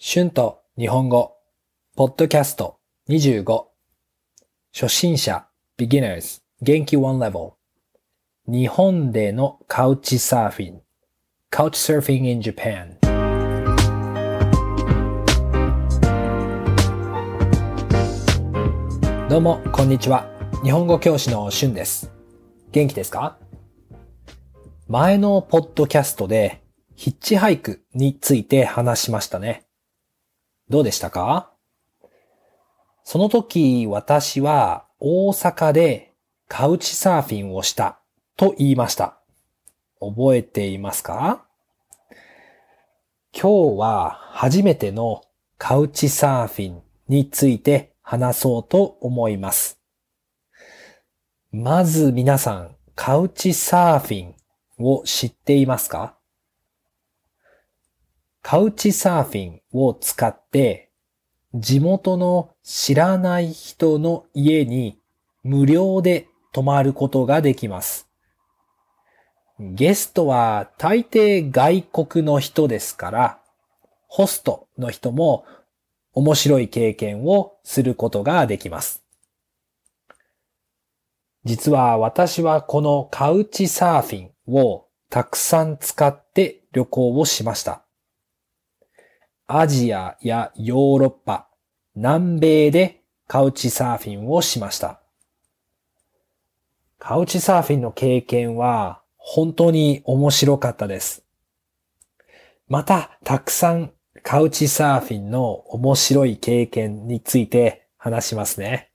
春と日本語、ポッドキャスト25、初心者、beginners、元気 one level、日本でのカウチサーフィン、couch surfing in Japan。どうも、こんにちは。日本語教師の春です。元気ですか？前のポッドキャストでヒッチハイクについて話しましたね。どうでしたか？その時私は大阪でカウチサーフィンをしたと言いました。覚えていますか？今日は初めてのカウチサーフィンについて話そうと思います。まず皆さん、カウチサーフィンを知っていますか？カウチサーフィンを使って地元の知らない人の家に無料で泊まることができます。ゲストは大抵外国の人ですから、ホストの人も面白い経験をすることができます。実は私はこのカウチサーフィンをたくさん使って旅行をしました。アジアやヨーロッパ、南米でカウチサーフィンをしました。カウチサーフィンの経験は本当に面白かったです。また、たくさんカウチサーフィンの面白い経験について話しますね。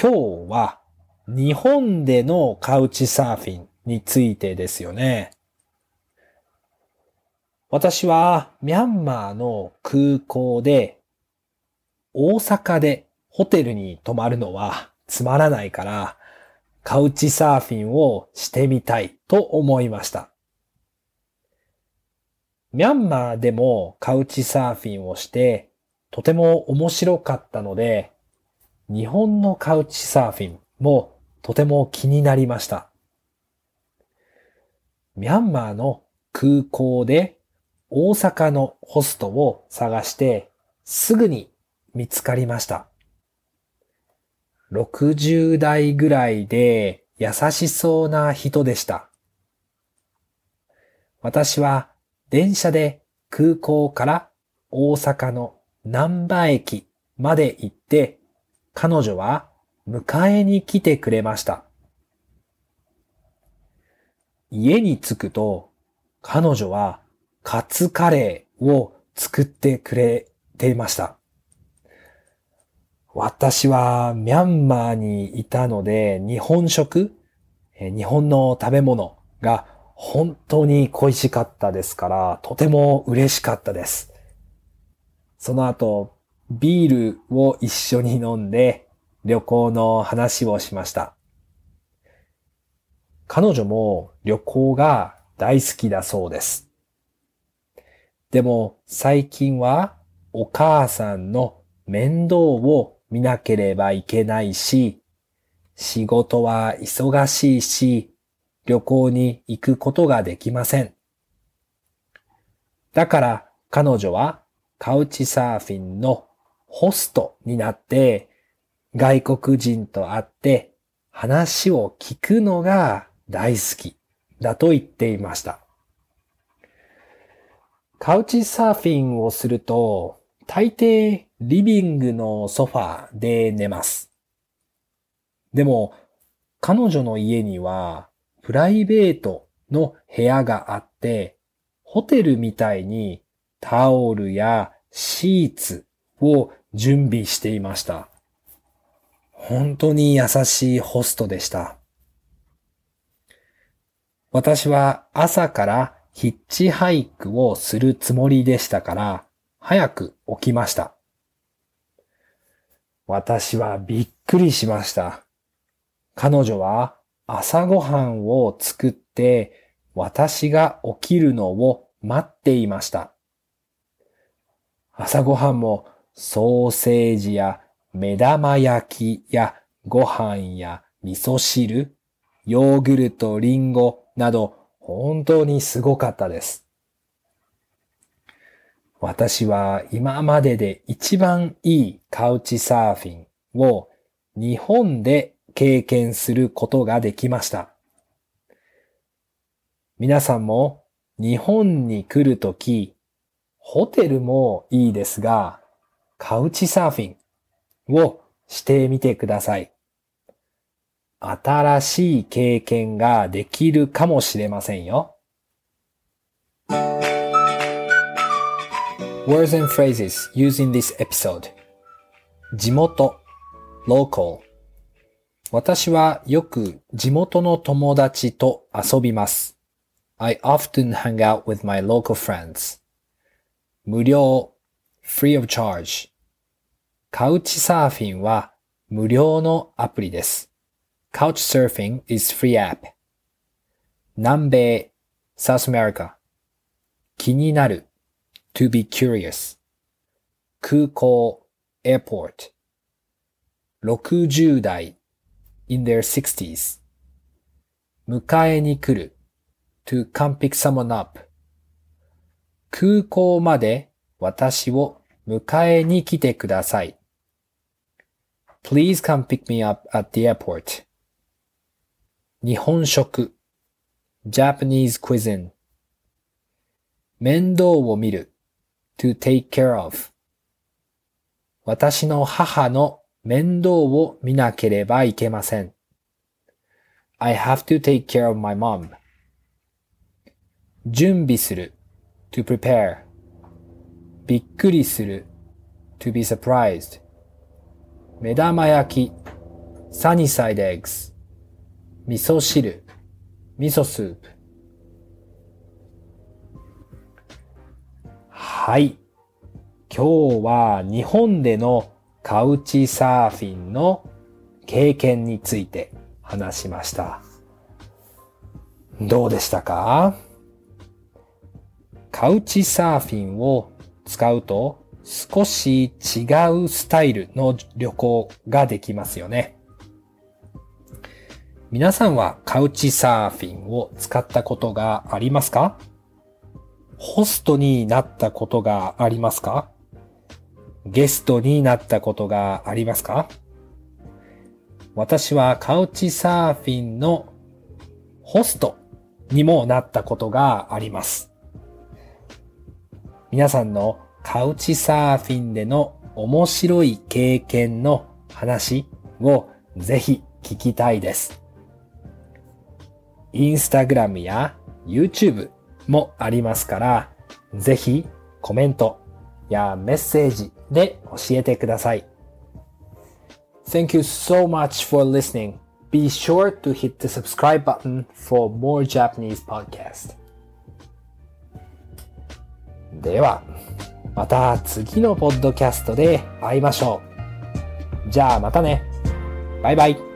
今日は日本でのカウチサーフィンについてですよね。私はミャンマーの空港で大阪でホテルに泊まるのはつまらないからカウチサーフィンをしてみたいと思いました。ミャンマーでもカウチサーフィンをしてとても面白かったので日本のカウチサーフィンもとても気になりました。ミャンマーの空港で大阪のホストを探してすぐに見つかりました。60代ぐらいで優しそうな人でした。私は電車で空港から大阪の南波駅まで行って彼女は迎えに来てくれました。家に着くと彼女はカツカレーを作ってくれていました。私はミャンマーにいたので日本食、日本の食べ物が本当に恋しかったですからとても嬉しかったです。その後ビールを一緒に飲んで旅行の話をしました。彼女も旅行が大好きだそうです。でも最近はお母さんの面倒を見なければいけないし、仕事は忙しいし、旅行に行くことができません。だから彼女はカウチサーフィンのホストになって外国人と会って話を聞くのが大好きだと言っていました。カウチサーフィンをすると大抵リビングのソファーで寝ます。でも彼女の家にはプライベートの部屋があってホテルみたいにタオルやシーツを準備していました。本当に優しいホストでした。私は朝からヒッチハイクをするつもりでしたから、早く起きました。私はびっくりしました。彼女は朝ごはんを作って私が起きるのを待っていました。朝ごはんもソーセージや目玉焼きやご飯や味噌汁、ヨーグルト、リンゴなど本当にすごかったです。私は今までで一番いいカウチサーフィンを日本で経験することができました。皆さんも日本に来るとき、ホテルもいいですが、カウチサーフィンをしてみてください。新しい経験ができるかもしれませんよ。Words and phrases used in this episode 地元 local 私はよく地元の友達と遊びます。I often hang out with my local friends. 無料 free of charge カウチサーフィンは無料のアプリです。Couchsurfing is free app. 南米 South America 気になる to be curious 空港 airport 60代 in their 60s 迎えに来る to come pick someone up 空港まで私を迎えに来てください。Please come pick me up at the airport. 日本食 Japanese cuisine 面倒を見る to take care of 私の母の面倒を見なければいけません。I have to take care of my mom. 準備する to prepare びっくりする to be surprised 目玉焼き sunny side eggs 味噌汁味噌スープはい。今日は日本でのカウチサーフィンの経験について話しました。どうでしたか？カウチサーフィンを使うと少し違うスタイルの旅行ができますよね。皆さんはカウチサーフィンを使ったことがありますか？ホストになったことがありますか？ゲストになったことがありますか？私はカウチサーフィンのホストにもなったことがあります。皆さんのカウチサーフィンでの面白い経験の話をぜひ聞きたいです。インスタグラムや YouTube もありますから、ぜひコメントやメッセージで教えてください。Thank you so much for listening. Be sure to hit the subscribe button for more Japanese podcast. では、また次のポッドキャストで会いましょう。じゃあまたね。バイバイ。